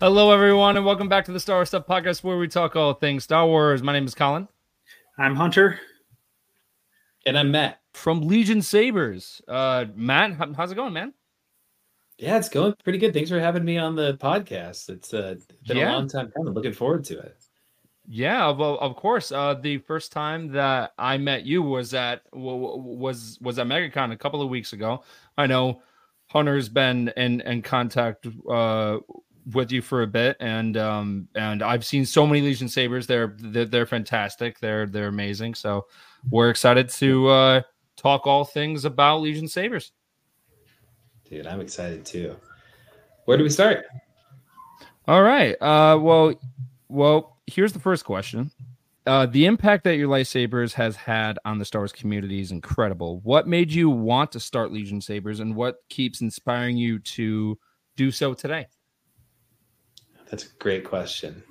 Hello, everyone, and welcome back to the Star Wars Stuff podcast where we talk all things Star Wars. My name is Colin I'm Hunter. And I'm Matt. from Legion Sabers. Uh, Matt, how's it going, man? Yeah, it's going pretty good. Thanks for having me on the podcast. It's uh, been Yeah. a long time coming. Looking forward to it. Yeah, well, of course. Uh, the first time that I met you was at w- w- was was at MegaCon a couple of weeks ago. I know Hunter's been in in contact uh with you for a bit, and um and I've seen so many Legion Sabers. They're they're, they're fantastic. They're they're amazing. So we're excited to uh talk all things about Legion Sabers. Dude, I'm excited too. Where do we start? All right. Uh, well, well, here's the first question. Uh, the impact that your lightsabers has had on the Star Wars community is incredible. What made you want to start Legion Sabers, and what keeps inspiring you to do so today? That's a great question.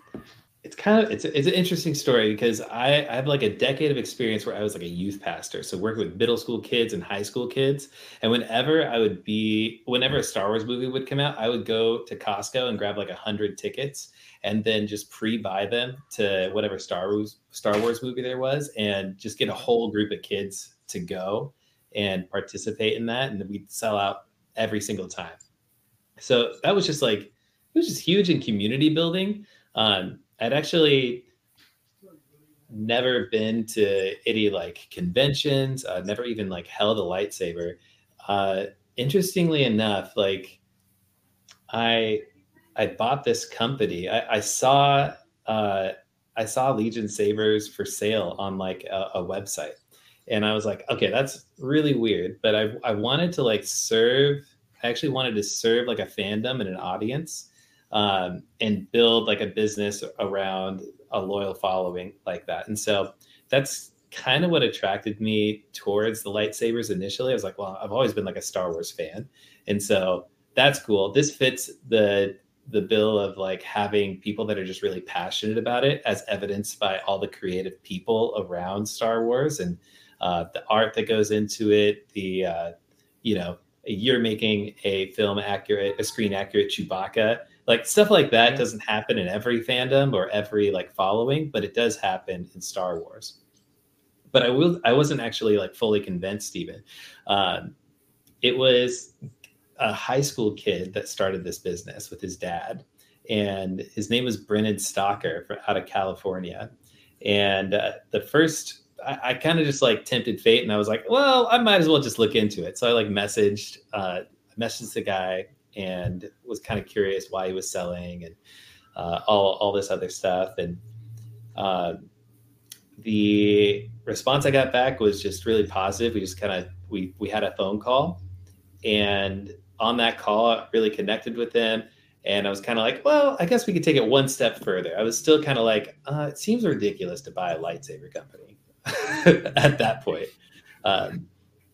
It's kind of it's it's an interesting story because I, I have like a decade of experience where I was like a youth pastor, so working with middle school kids and high school kids. And whenever I would be, whenever a Star Wars movie would come out, I would go to Costco and grab like a hundred tickets and then just pre-buy them to whatever Star Wars Star Wars movie there was, and just get a whole group of kids to go and participate in that, and we'd sell out every single time. So that was just like it was just huge in community building. Um, I'd actually never been to any like conventions. Uh, never even like held a lightsaber. Uh, interestingly enough, like I I bought this company. I, I saw uh, I saw Legion sabers for sale on like a, a website, and I was like, okay, that's really weird. But I I wanted to like serve. I actually wanted to serve like a fandom and an audience um, and build like a business around a loyal following like that. And so that's kind of what attracted me towards the lightsabers initially. I was like, well, I've always been like a Star Wars fan. And so that's cool. This fits the the bill of like having people that are just really passionate about it as evidenced by all the creative people around Star Wars and uh, the art that goes into it, the uh, you know, you're making a film accurate, a screen accurate Chewbacca like stuff like that doesn't happen in every fandom or every like following but it does happen in star wars. But i will i wasn't actually like fully convinced even. Um, it was a high school kid that started this business with his dad and his name was brennan stalker from out of california. And uh, the first i, I kind of just like tempted fate and i was like well i might as well just look into it. So i like messaged uh, messaged the guy and was kind of curious why he was selling and uh, all all this other stuff. And uh, the response I got back was just really positive. We just kind of we we had a phone call, and on that call, I really connected with him. And I was kind of like, well, I guess we could take it one step further. I was still kind of like, uh, it seems ridiculous to buy a lightsaber company at that point. Um,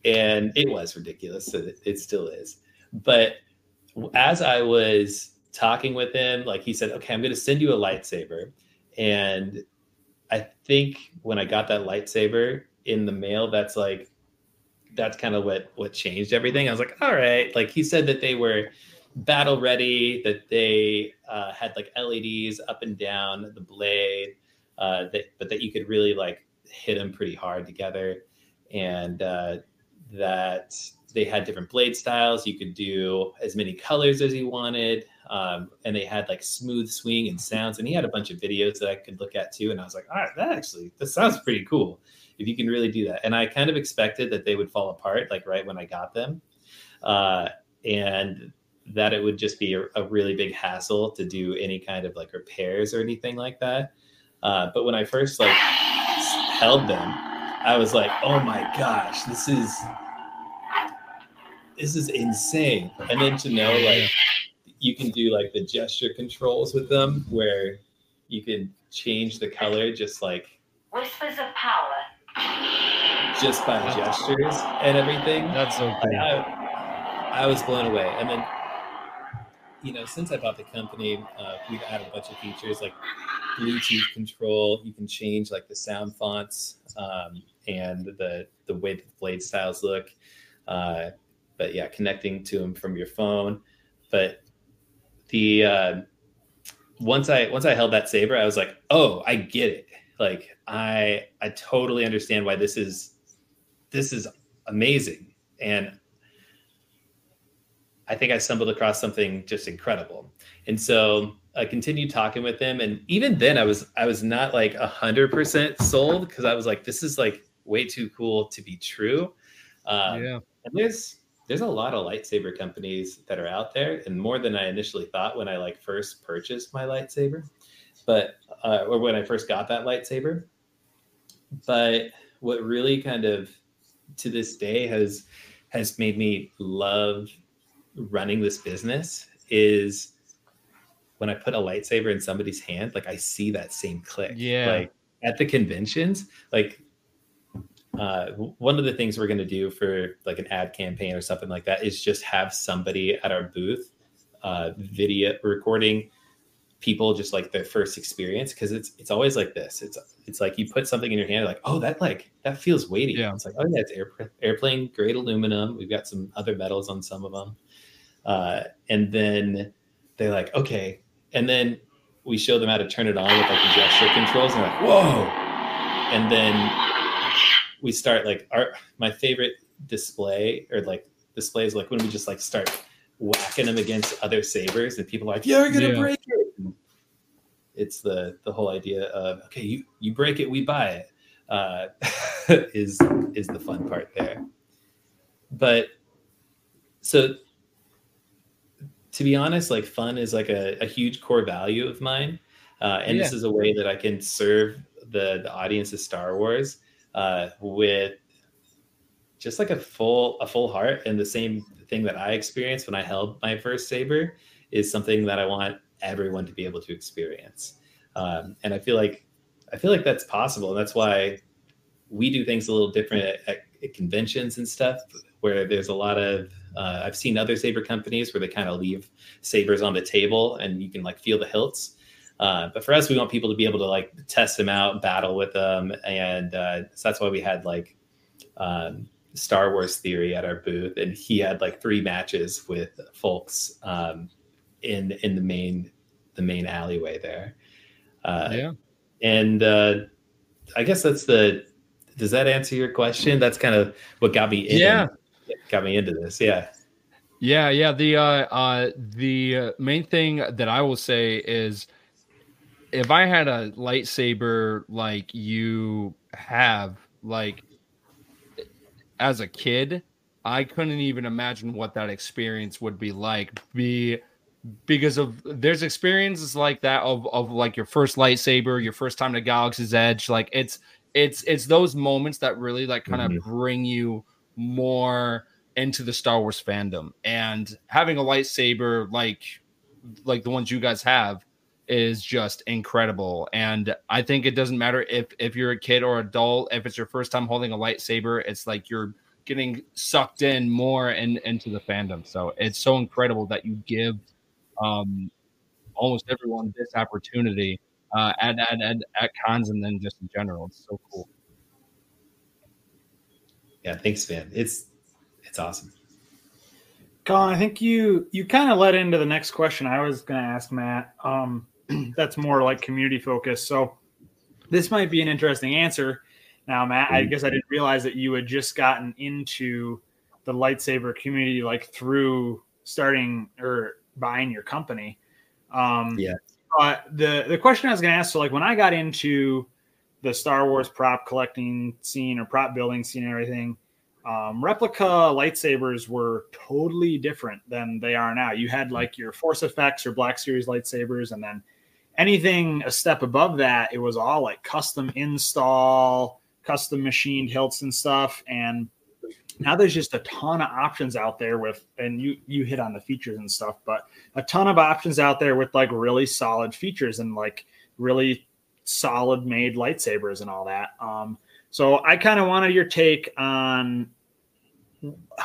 and it was ridiculous. It, it still is. But as I was talking with him, like he said, okay, I'm going to send you a lightsaber. And I think when I got that lightsaber in the mail, that's like, that's kind of what, what changed everything. I was like, all right. Like he said that they were battle ready, that they uh, had like LEDs up and down the blade, uh, that, but that you could really like hit them pretty hard together. And uh, that they had different blade styles. You could do as many colors as you wanted. Um, and they had like smooth swing and sounds. And he had a bunch of videos that I could look at too. And I was like, all right, that actually, that sounds pretty cool if you can really do that. And I kind of expected that they would fall apart like right when I got them. Uh, and that it would just be a, a, really big hassle to do any kind of like repairs or anything like that. Uh, but when I first like held them, I was like, oh my gosh, this is this is insane. And then to know like you can do like the gesture controls with them where You can change the color just like Whispers of power. just by gestures and everything. That's so I, cool. I, I was blown away. And then, you know, since I bought the company, uh, we've added a bunch of features like Bluetooth control. You can change like the sound fonts um, and the the way the blade styles look. Uh, but yeah, connecting to them from your phone. But the uh, once I once I held that saber, I was like, oh, I get it. Like I I totally understand why this is this is amazing. And I think I stumbled across something just incredible. And so I continued talking with him. And even then I was I was not like a hundred percent sold because I was like, this is like way too cool to be true. Um, yeah. and there's there's a lot of lightsaber companies that are out there and more than i initially thought when i like first purchased my lightsaber but uh, or when i first got that lightsaber but what really kind of to this day has has made me love running this business is when i put a lightsaber in somebody's hand like i see that same click Yeah. like at the conventions like uh, one of the things we're going to do for like an ad campaign or something like that is just have somebody at our booth uh, video recording people just like their first experience because it's it's always like this. It's it's like you put something in your hand like oh that like that feels weighty. Yeah. it's like oh yeah it's air, airplane grade aluminum. We've got some other metals on some of them uh, and then they're like okay. And then we show them how to turn it on with like the gesture controls and they're like whoa. And then we start like our my favorite display or like displays like when we just like start whacking them against other sabers and people are like yeah you're gonna Yeah. break it. And it's the the whole idea of okay you you break it we buy it uh is is the fun part there. But so to be honest like fun is like a, a huge core value of mine uh, and this is a way that i can serve the the audience of star wars uh, with just like a full a full heart. And the same thing that i experienced when i held my first saber is something that i want everyone to be able to experience. Um, and i feel like i feel like that's possible. And that's why we do things a little different at, at, conventions and stuff where there's a lot of uh, i've seen other saber companies where they kind of leave sabers on the table and you can like feel the hilts uh, but for us, we want people to be able to like test them out, battle with them, and uh, so that's why we had like um, Star Wars Theory at our booth, and he had like three matches with folks um, in in the main the main alleyway there. Uh, yeah. and uh, I guess that's the. Does that answer your question? That's kind of what got me in. Yeah. got me into this. Yeah. Yeah, yeah. The uh, uh, the uh, main thing that I will say is, if I had a lightsaber like you have, like as a kid, I couldn't even imagine what that experience would be like. Be because of there's experiences like that of of like your first lightsaber, your first time to Galaxy's Edge. Like it's it's it's those moments that really like kind of mm-hmm. bring you more into the Star Wars fandom. And having a lightsaber like like the ones you guys have is just incredible. And I think it doesn't matter if if you're a kid or adult, if it's your first time holding a lightsaber, it's like you're getting sucked in more in, into the fandom. So it's so incredible that you give um almost everyone this opportunity uh at at, at, at cons and then just in general. It's so cool. Yeah. Thanks, man. It's it's awesome. Colin, I think you you kind of led into the next question I was going to ask Matt. Um, that's more like community focused. So this might be an interesting answer. Now, Matt, I guess I didn't realize that you had just gotten into the lightsaber community like through starting or buying your company. Um, Yeah. But the the question I was going to ask, so like when I got into the Star Wars prop collecting scene or prop building scene and everything, um, replica lightsabers were totally different than they are now. You had like your Force FX or Black Series lightsabers, and then anything a step above that, it was all like custom install, custom machined hilts and stuff. And now there's just a ton of options out there with, and you you hit on the features and stuff, but a ton of options out there with like really solid features and like really solid made lightsabers and all that. Um, so I kind of wanted your take on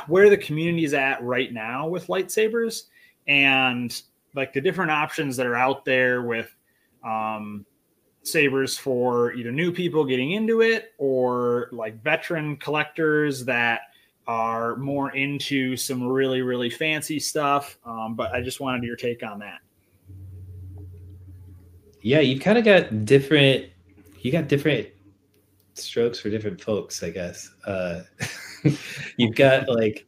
where the community is at right now with lightsabers and like the different options that are out there with um, sabers for either new people getting into it or like veteran collectors that are more into some really really fancy stuff. Um, but i just wanted your take on that. Yeah you've kind of got different you got different strokes for different folks i guess. Uh, you've got like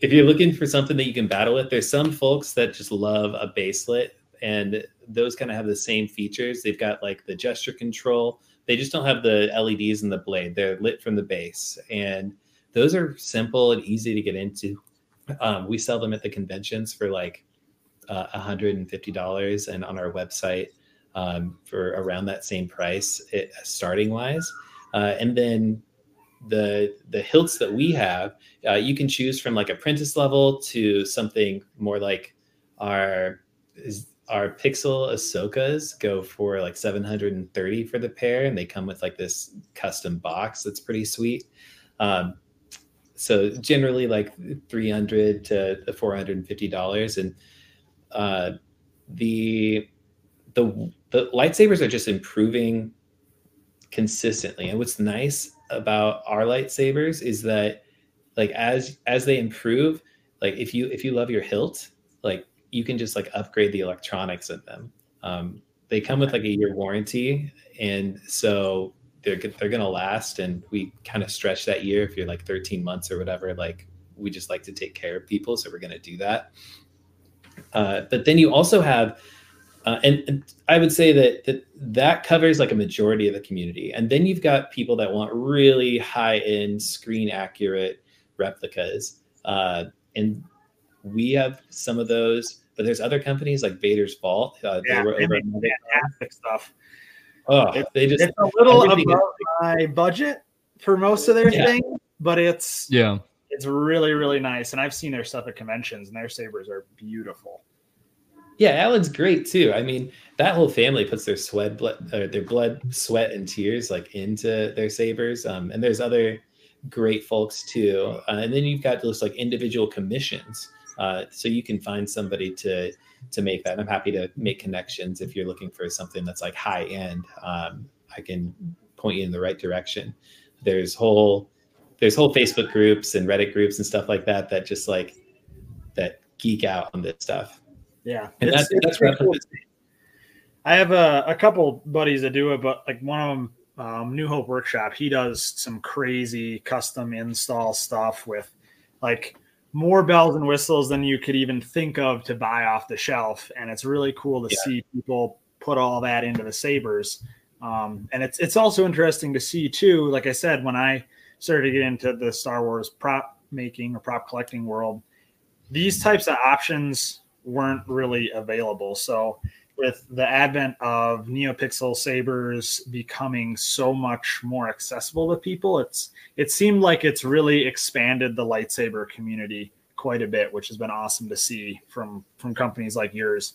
if you're looking for something that you can battle with there's some folks that just love a baselit and those kind of have the same features. They've got like the gesture control. They just don't have the leds in the blade. They're lit from the base. And those are simple and easy to get into. Um, we sell them at the conventions for like uh, $150 and on our website um, for around that same price it, starting wise. Uh, and then the the hilts that we have uh, you can choose from like apprentice level to something more like our our pixel ahsokas go for like 730 for the pair and they come with like this custom box that's pretty sweet. Um, so generally like 300 to 450 dollars and uh, the the the lightsabers are just improving consistently. And what's nice about our lightsabers is that like as as they improve like if you if you love your hilt like you can just like upgrade the electronics in them um, they come with like a year warranty and so they're they're gonna last and we kind of stretch that year if you're like 13 months or whatever like we just like to take care of people so we're gonna do that uh, but then you also have uh, and, and, I would say that, that that covers like a majority of the community. And then you've got people that want really high end screen accurate replicas. Uh, and we have some of those, but there's other companies like Vader's Vault. Uh, yeah, they were fantastic stuff. Oh, it, they just it's a little above my budget for most of their yeah. things, but it's yeah, it's really really nice. And I've seen their stuff at conventions, and their sabers are beautiful. Yeah, Alan's great too. I mean, that whole family puts their sweat, blood, uh, their blood, sweat, and tears like into their sabers. Um, and there's other great folks too. Uh, and then you've got those like individual commissions, uh, so you can find somebody to to make that. And I'm happy to make connections if you're looking for something that's like high end. Um, I can point you in the right direction. There's whole there's whole Facebook groups and Reddit groups and stuff like that that just like that geek out on this stuff. Yeah, and that's that's cool. I have a, a couple buddies that do it, but like one of them, um, New Hope Workshop, he does some crazy custom install stuff with like more bells and whistles than you could even think of to buy off the shelf, and it's really cool to yeah. see people put all that into the sabers. Um, and it's it's also interesting to see too. Like I said, when I started to get into the Star Wars prop making or prop collecting world, these types of options weren't really available. So with the advent of NeoPixel sabers becoming so much more accessible to people, it's it seemed like it's really expanded the lightsaber community quite a bit, which has been awesome to see from from companies like yours.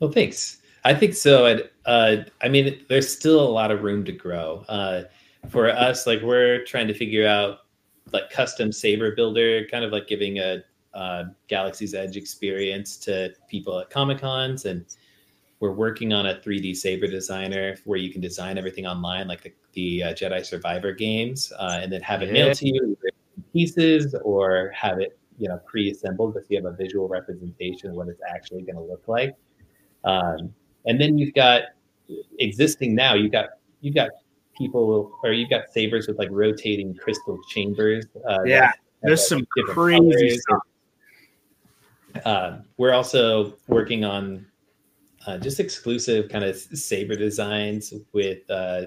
Well, thanks. I think so. And uh, I mean, there's still a lot of room to grow. Uh, for us, like we're trying to figure out like custom saber builder, kind of like giving a uh, Galaxy's Edge experience to people at Comic Cons, and we're working on a 3D saber designer where you can design everything online, like the, the uh, Jedi Survivor games, uh, and then have it mailed to you in pieces or have it you know pre-assembled, so you have a visual representation of what it's actually going to look like. Um, and then you've got existing now. You've got you've got people or you've got sabers with like rotating crystal chambers. Uh, yeah, there's some crazy stuff. Uh, we're also working on uh, just exclusive kind of saber designs with uh,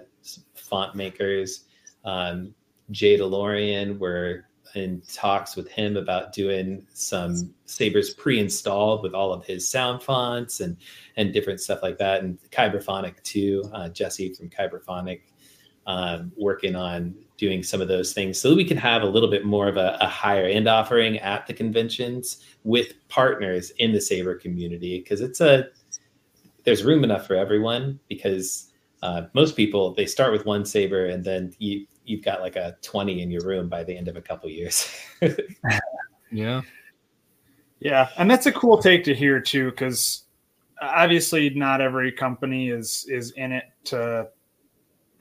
font makers. Um, Jay Dalorian, we're in talks with him about doing some sabers pre-installed with all of his sound fonts and and different stuff like that. And Kyberphonic too, uh, Jesse from Kyberphonic, um, working on doing some of those things so that we can have a little bit more of a, a higher end offering at the conventions with partners in the saber community because it's a there's room enough for everyone because uh, most people they start with one saber and then you you've got like a 20 in your room by the end of a couple years. Yeah. Yeah and that's a cool take to hear too because obviously not every company is is in it to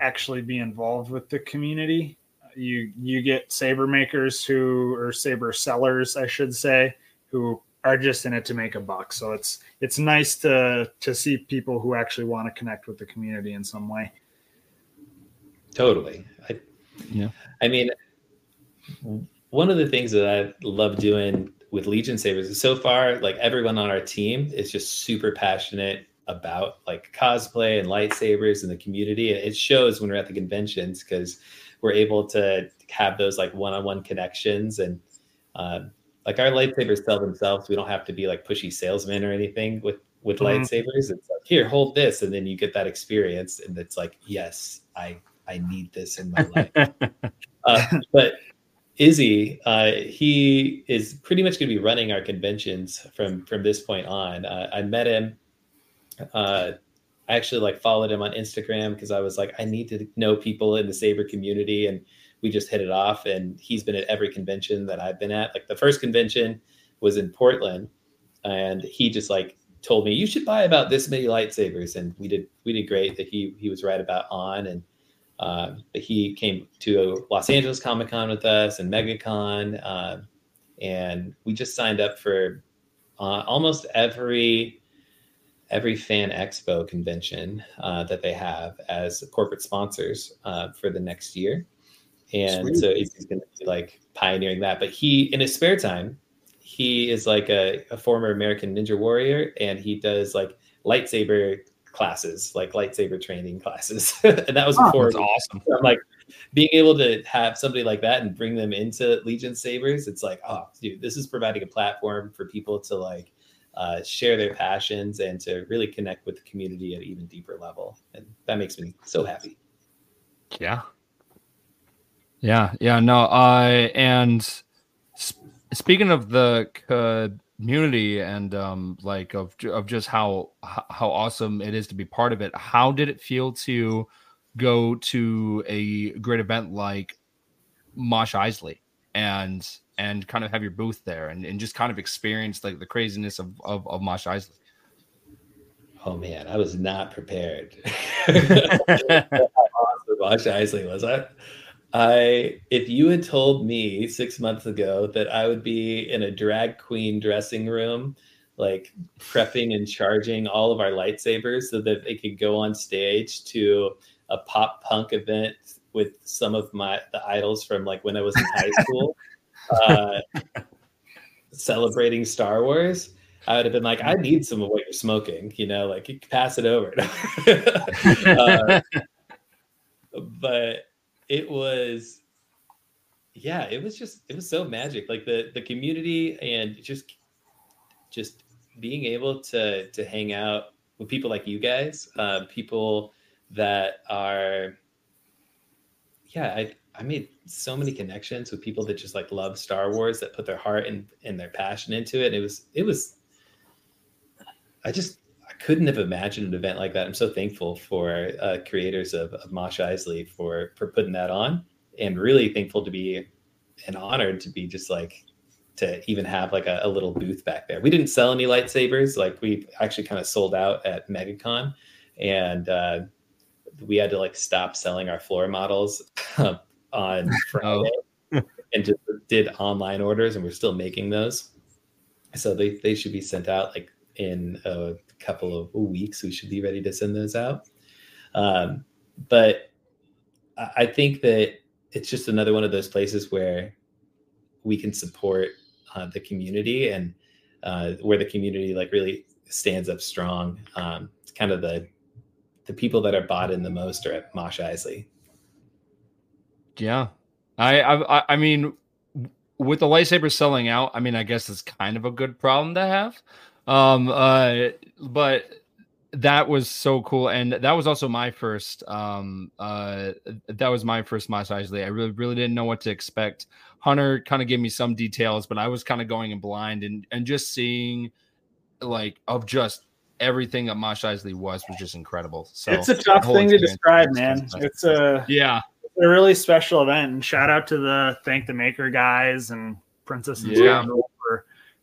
actually be involved with the community. You you get saber makers who or saber sellers i should say who are just in it to make a buck. So it's it's nice to to see people who actually want to connect with the community in some way. Totally. I, yeah. I mean one of the things that i love doing with legion sabers is so far like everyone on our team is just super passionate about like cosplay and lightsabers and the community. And it shows when we're at the conventions because we're able to have those like one-on-one connections and um, like our lightsabers sell themselves. We don't have to be like pushy salesmen or anything with with mm-hmm. lightsabers. It's like here hold this and then you get that experience and it's like yes i i need this in my life uh, but Izzy, uh, he is pretty much going to be running our conventions from from this point on. Uh, I met him uh, I actually like followed him on Instagram because I was like, I need to know people in the Saber community, and we just hit it off. And he's been at every convention that I've been at. Like the first convention was in Portland, and he just like told me you should buy about this many lightsabers, and we did we did great. That he he was right about on, and uh, he came to Los Angeles Comic Con with us and MegaCon, uh, and we just signed up for uh, almost every every fan expo convention uh, that they have as corporate sponsors uh, for the next year and Sweet. so he's going to be like pioneering that but he in his spare time he is like a, a former american ninja warrior and he does like lightsaber classes like lightsaber training classes and that was oh, before awesome i'm like being able to have somebody like that and bring them into legion sabers it's like oh dude this is providing a platform for people to like uh, share their passions and to really connect with the community at an even deeper level. And that makes me so happy. Yeah. Yeah. Yeah. No. I, uh, and sp- speaking of the community and, um, like of, of just how, how awesome it is to be part of it, how did it feel to go to a great event like Mos Eisley and, and kind of have your booth there and, and just kind of experience like the craziness of of, of Mos Eisley? Oh man, I was not prepared. awesome Mos Eisley was. I, I if you had told me six months ago that I would be in a drag queen dressing room, like prepping and charging all of our lightsabers so that they could go on stage to a pop punk event with some of my the idols from like when I was in high school uh, celebrating Star Wars, I would have been like, I need some of what you're smoking, you know, like you pass it over. uh, but it was, yeah, it was just, it was so magic. Like the the community and just, just being able to to hang out with people like you guys, uh, people that are, yeah, I I made so many connections with people that just like love Star Wars that put their heart and, and their passion into it. it was it was I just couldn't have imagined an event like that. I'm so thankful for uh, creators of, of Mos Eisley for for putting that on, and really thankful to be and honored to be just like to even have like a, a little booth back there. We didn't sell any lightsabers, like we actually kind of sold out at MegaCon, and uh, we had to like stop selling our floor models on Friday oh. and just did online orders, and we're still making those. So they, they should be sent out like in a couple of weeks. We should be ready to send those out. Um, but I think that it's just another one of those places where we can support uh, the community and uh, where the community like really stands up strong. Um, it's kind of the the people that are bought in the most are at Mos Eisley. Yeah, I, I, I mean, with the lightsaber selling out, I mean, I guess it's kind of a good problem to have. Um, uh, but that was so cool, and that was also my first. Um, uh, that was my first Mos Eisley. I really, really didn't know what to expect. Hunter kind of gave me some details, but I was kind of going in blind and and just seeing like of just everything that Mos Eisley was was just incredible. So it's a tough thing to describe, man. It's a yeah, it's a really special event. And shout out to the thank the maker guys and Princess and Yeah.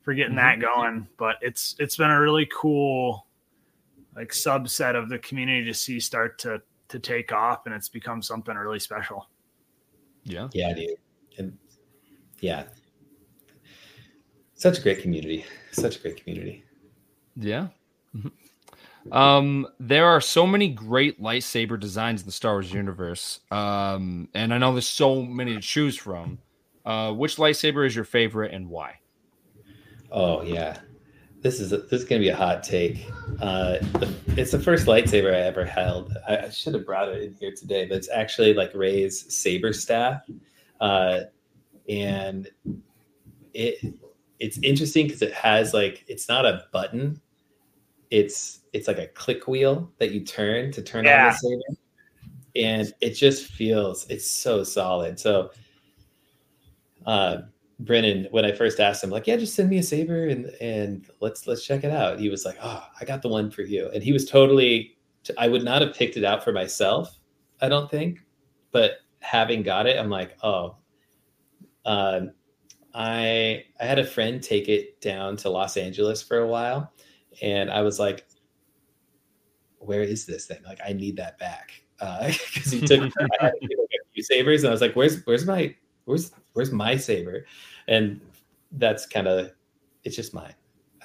For for getting that going. But it's it's been a really cool like subset of the community to see start to to take off, and it's become something really special. yeah. Yeah, dude. And yeah. Such a great community. Such a great community. Yeah. Mhm. Um, there are so many great lightsaber designs in the Star Wars universe. Um, and I know there's so many to choose from. Uh, which lightsaber is your favorite and why? Oh yeah, this is a, this is gonna be a hot take. Uh, it's the first lightsaber I ever held. I, I should have brought it in here today, but it's actually like Rey's saber staff, uh, and it it's interesting because it has like it's not a button. It's it's like a click wheel that you turn to turn on the saber, and it just feels it's so solid. So. Uh, Brennan, when I first asked him, like, yeah, just send me a saber and and let's let's check it out. He was like, oh, I got the one for you, and he was totally. I would not have picked it out for myself, I don't think, but having got it, I'm like, oh. Um, I I had a friend take it down to Los Angeles for a while, and I was like, where is this thing? Like, I need that back because he took I had a few sabers, and I was like, where's where's my where's where's my saber and that's kind of it's just mine.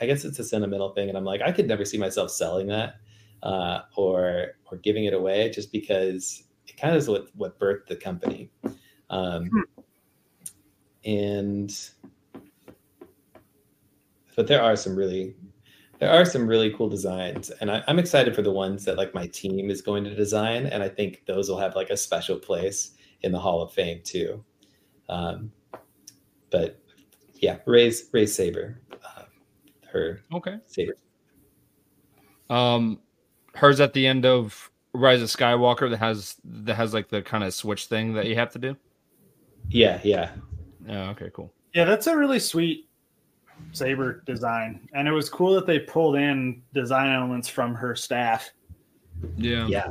I guess it's a sentimental thing and i'm like i could never see myself selling that uh, or or giving it away just because it kind of is what what birthed the company. Um, and but there are some really there are some really cool designs and I, i'm excited for the ones that like my team is going to design and i think those will have like a special place in the hall of fame too. Um, but yeah, Rey's Rey's saber, uh, her Okay. saber. Um, hers at the end of Rise of Skywalker that has that has like the kind of switch thing that you have to do. Yeah, yeah, Yeah. Okay. Cool. Yeah, that's a really sweet saber design, and it was cool that they pulled in design elements from her staff. Yeah. yeah.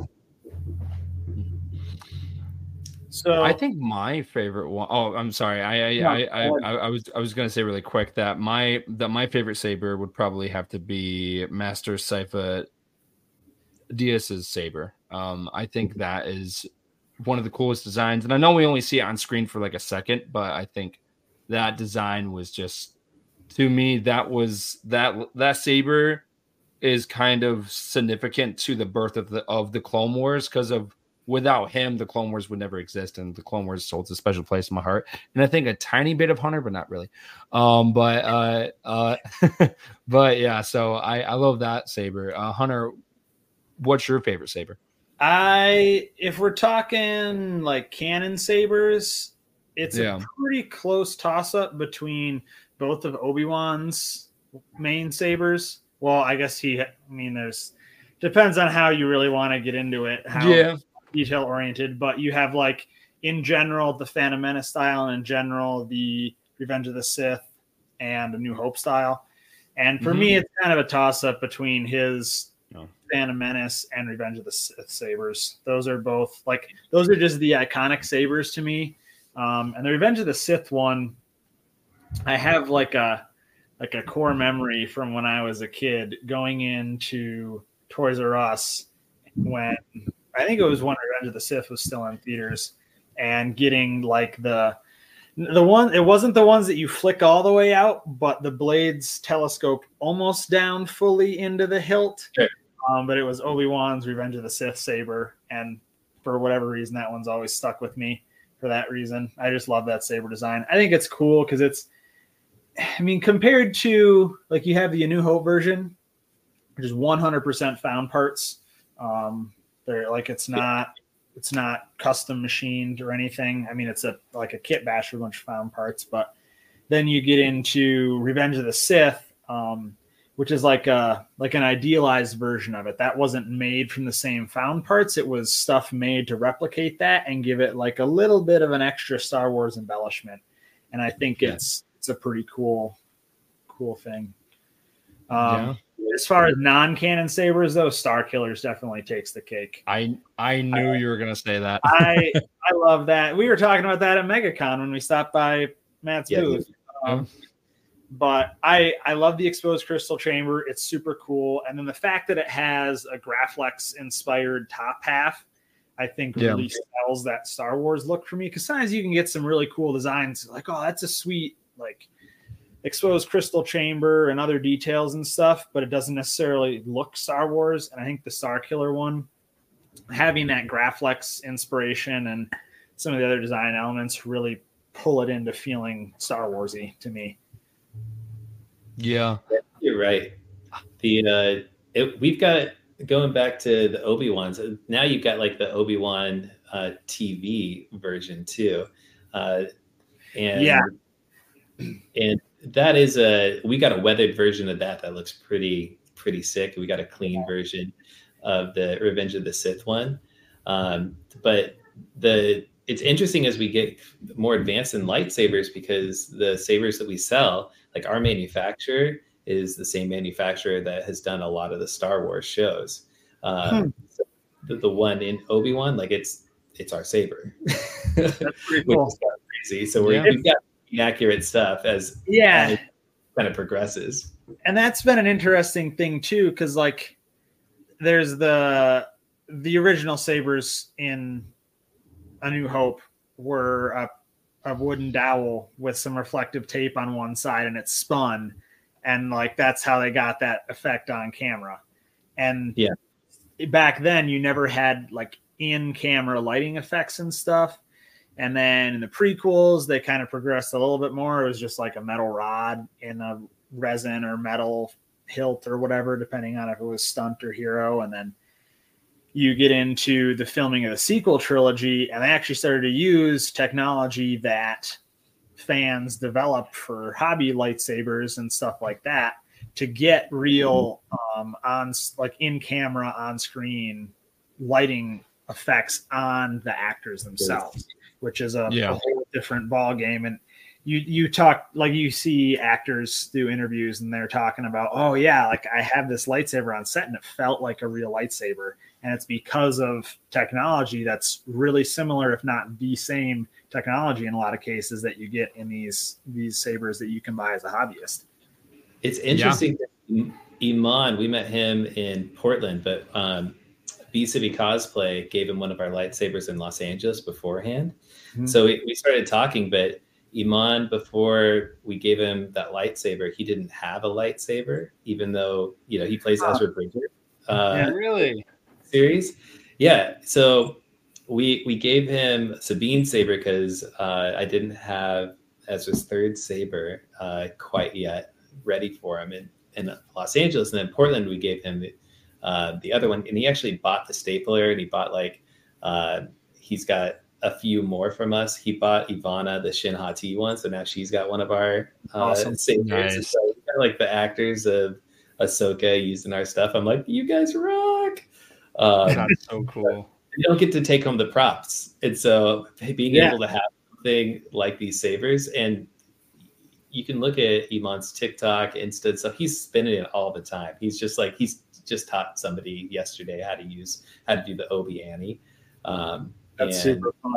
So I think my favorite one oh I'm sorry. I I, No, I, I, I, was I was gonna say really quick that my that my favorite saber would probably have to be Master Sypha Diaz's saber. Um, I think that is one of the coolest designs, and I know we only see it on screen for like a second, but I think that design was just to me that was that that saber is kind of significant to the birth of the of the Clone Wars because of without him the Clone Wars would never exist, and the Clone Wars holds a special place in my heart, and I think a tiny bit of Hunter, but not really. Um, but uh, uh, but yeah, so I I love that saber. Uh, Hunter, what's your favorite saber? I, if we're talking like canon sabers, it's Yeah. a pretty close toss up between both of Obi Wan's main sabers. Well, I guess he, I mean, there's depends on how you really want to get into it, how detail oriented, but you have like in general the Phantom Menace style, and in general the Revenge of the Sith and a New Hope style. And for me, it's kind of a toss up between his No. Phantom Menace and Revenge of the Sith sabers. Those are both like those are just the iconic sabers to me. Um, and the Revenge of the Sith one, I have like a like a core memory from when I was a kid going into Toys R Us when I think it was when Revenge of the Sith was still in theaters and getting like the the one it wasn't the ones that you flick all the way out, but the blades telescope almost down fully into the hilt. Okay. Um, but it was Obi Wan's Revenge of the Sith saber, and for whatever reason, that one's always stuck with me. For that reason, I just love that saber design. I think it's cool because it's, I mean, compared to like you have the A New Hope version, which is 100% found parts. Um, they're like it's not it's not custom machined or anything. I mean, it's a like a kit bash with a bunch of found parts. But then you get into Revenge of the Sith, um, which is like a like an idealized version of it. That wasn't made from the same found parts. It was stuff made to replicate that and give it like a little bit of an extra Star Wars embellishment. And I think Yeah. it's it's a pretty cool cool thing. Um, As far as non-canon sabers, though, Starkiller's definitely takes the cake. I I knew you were gonna say that. I I love that. We were talking about that at MegaCon when we stopped by Matt's Yeah. booth. Um, but I I love the exposed crystal chamber. It's super cool, and then the fact that it has a Graflex inspired top half, I think Yeah. really sells that Star Wars look for me. Because sometimes you can get some really cool designs, like oh that's a sweet like exposed crystal chamber and other details and stuff, but it doesn't necessarily look Star Wars. And I think the Starkiller one, having that Graflex inspiration and some of the other design elements really pull it into feeling Star Warsy to me. Yeah. You're right. The uh, it, we've got going back to the Obi Wan's. Now you've got like the Obi Wan uh, TV version too, uh, and Yeah. and that is a we got a weathered version of that that looks pretty pretty sick. We got a clean version of the Revenge of the Sith one, um, but the it's interesting as we get more advanced in lightsabers because the sabers that we sell, like our manufacturer, is the same manufacturer that has done a lot of the Star Wars shows. Uh, Hmm. so the, the one in Obi Wan, like it's it's our saber, That's pretty cool. is kind of crazy. So we're, Yeah. we've got inaccurate stuff as Yeah. it kind of progresses. and that's been an interesting thing too because like there's the the original sabers in a new hope were a, a wooden dowel with some reflective tape on one side and it spun and like that's how they got that effect on camera and Yeah. back then you never had like in camera lighting effects and stuff and then in the prequels they kind of progressed a little bit more. It was just like a metal rod in a resin or metal hilt or whatever, depending on if it was stunt or hero. And then you get into the filming of the sequel trilogy, and they actually started to use technology that fans developed for hobby lightsabers and stuff like that to get real um, on like in camera on screen lighting effects on the actors themselves which is a, Yeah. a whole different ball game and you you talk like you see actors do interviews and they're talking about oh yeah like i have this lightsaber on set and it felt like a real lightsaber and it's because of technology that's really similar if not the same technology in a lot of cases that you get in these these sabers that you can buy as a hobbyist It's interesting. that Eman, we met him in Portland, but um, B City Cosplay gave him one of our lightsabers in Los Angeles beforehand. Mhm. So we, we started talking, but Eman, before we gave him that lightsaber, he didn't have a lightsaber, even though you know he plays Oh. Ezra Bridger uh, Yeah. Really? series. Yeah, so we we gave him Sabine's saber because uh, I didn't have Ezra's third saber uh, quite yet ready for him in, in Los Angeles, and then Portland we gave him the, uh, the other one, and he actually bought the stapler, and he bought like uh, he's got a few more from us. He bought Ivanna the Shin Hati one, so now she's got one of our uh, Awesome. sabers. Nice. So we got, like the actors of Ahsoka using our stuff. I'm like, you guys rock. Um, That's so cool. you don't get to take home the props. And so being Yeah. able to have something like these savers and you can look at Eman's TikTok, Insta stuff. He's spinning it all the time. He's just like he's just taught somebody yesterday how to use how to do the Obi Annie. Um, that's and super fun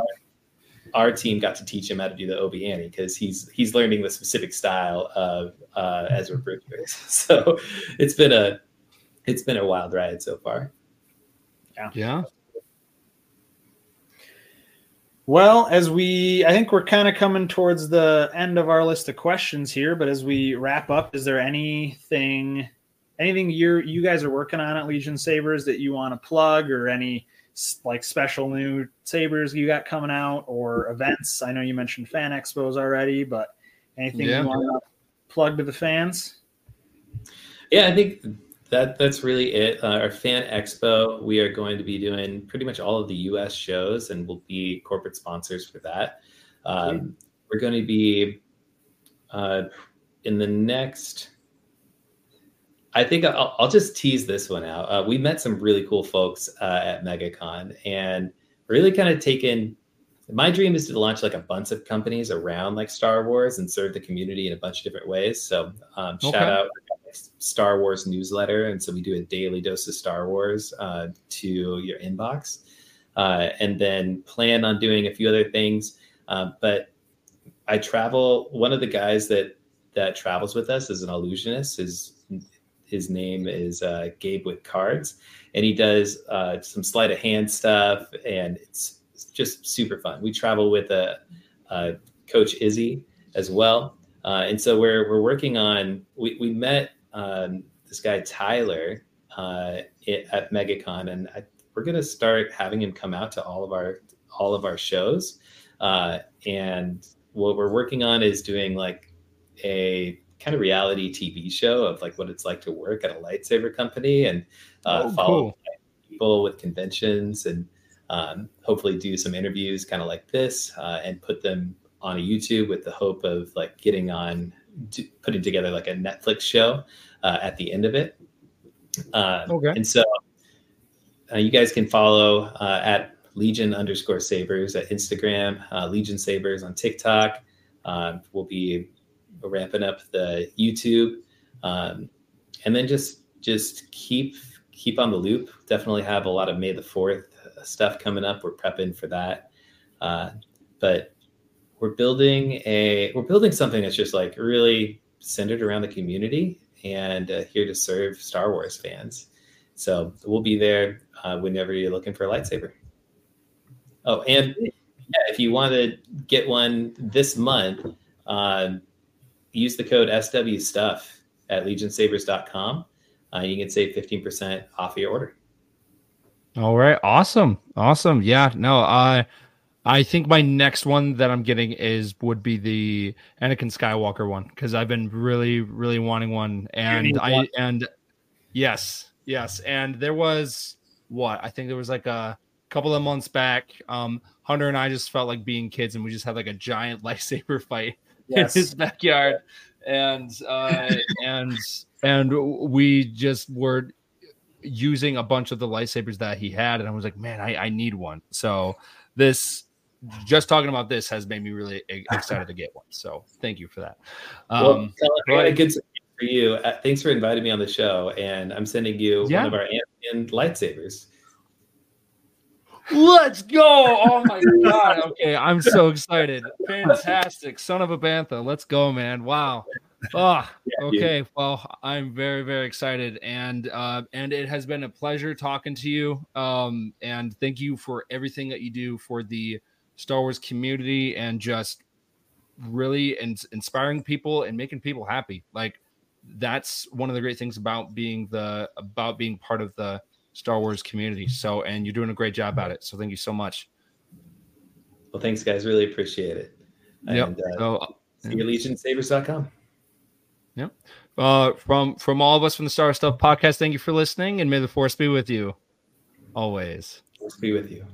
our team got to teach him how to do the Obi Annie because he's he's learning the specific style of uh, Ezra Bridger. So it's been a it's been a wild ride so far. Yeah. Yeah. Well, as we, I think we're kind of coming towards the end of our list of questions here. But as we wrap up, is there anything, anything you you guys are working on at Legion Sabers that you want to plug, or any s- like special new sabers you got coming out, or events? I know you mentioned fan expos already, but anything Yeah. you want to plug to the fans? Yeah, I think that that's really it. Uh, our fan expo, we are going to be doing pretty much all of the U.S. shows, and we'll be corporate sponsors for that. Um, we're going to be uh, in the next. I think I'll, I'll just tease this one out. Uh, we met some really cool folks uh, at MegaCon, and really kind of taken. My dream is to launch like a bunch of companies around like Star Wars and serve the community in a bunch of different ways. So um, shout out Star Wars newsletter, and so we do a daily dose of Star Wars uh, to your inbox, uh, and then plan on doing a few other things. Uh, but I travel. One of the guys that that travels with us is an illusionist. His his name is uh, Gabe with Cards, and he does uh, some sleight of hand stuff, and it's just super fun. We travel with a, uh Coach Izzy as well, uh, and so we're we're working on. We we met um, this guy Tyler uh, at MegaCon, and I, we're gonna start having him come out to all of our all of our shows. Uh, and what we're working on is doing like a kind of reality TV show of like what it's like to work at a lightsaber company and uh, Oh, follow cool. people with conventions and um, hopefully do some interviews kind of like this uh, and put them on a YouTube with the hope of like getting on putting together like a Netflix show uh, at the end of it. Uh, Okay. And so uh, you guys can follow uh, at Legion underscore Sabers at Instagram, uh, Legion Sabers on TikTok. Um, we'll be ramping up the YouTube, um, and then just just keep keep on the loop. Definitely have a lot of May the Fourth stuff coming up. We're prepping for that, uh, but we're building a we're building something that's just like really centered around the community and uh, here to serve Star Wars fans. So we'll be there uh, whenever you're looking for a lightsaber. Oh, and yeah, if you want to get one this month, um, use the code SW Stuff at legionsabers.com. Uh, you can save 15% off of your order. All right, awesome, awesome. Yeah, no, I, I think my next one that I'm getting is would be the Anakin Skywalker one because I've been really, really wanting one, and I one. and yes, yes, and there was what I think there was like a couple of months back. Um, Hunter and I just felt like being kids, and we just had like a giant lightsaber fight in his backyard, and uh, and and we just were using a bunch of the lightsabers that he had, and I was like, man, I, I need one. So this, just talking about this, has made me really excited to get one. So thank you for that. well, Um, Tyler, I got a good for you. Uh, thanks for inviting me on the show, and I'm sending you Yeah. one of our Anakin lightsabers. Let's go! Oh my god! Okay, I'm so excited. Fantastic, son of a bantha. Let's go, man! Wow. Oh, okay. Well, I'm very, very excited, and uh, and it has been a pleasure talking to you. Um, and thank you for everything that you do for the Star Wars community, and just really in- inspiring people and making people happy. Like that's one of the great things about being the about being part of the Star Wars community. So, and you're doing a great job at it. So, thank you so much. Well, thanks, guys. Really appreciate it. Yep. And uh, So, see you at legionsabers.com. uh, from from all of us from the Star Stuff podcast, thank you for listening, and may the force be with you always. Let's be with you.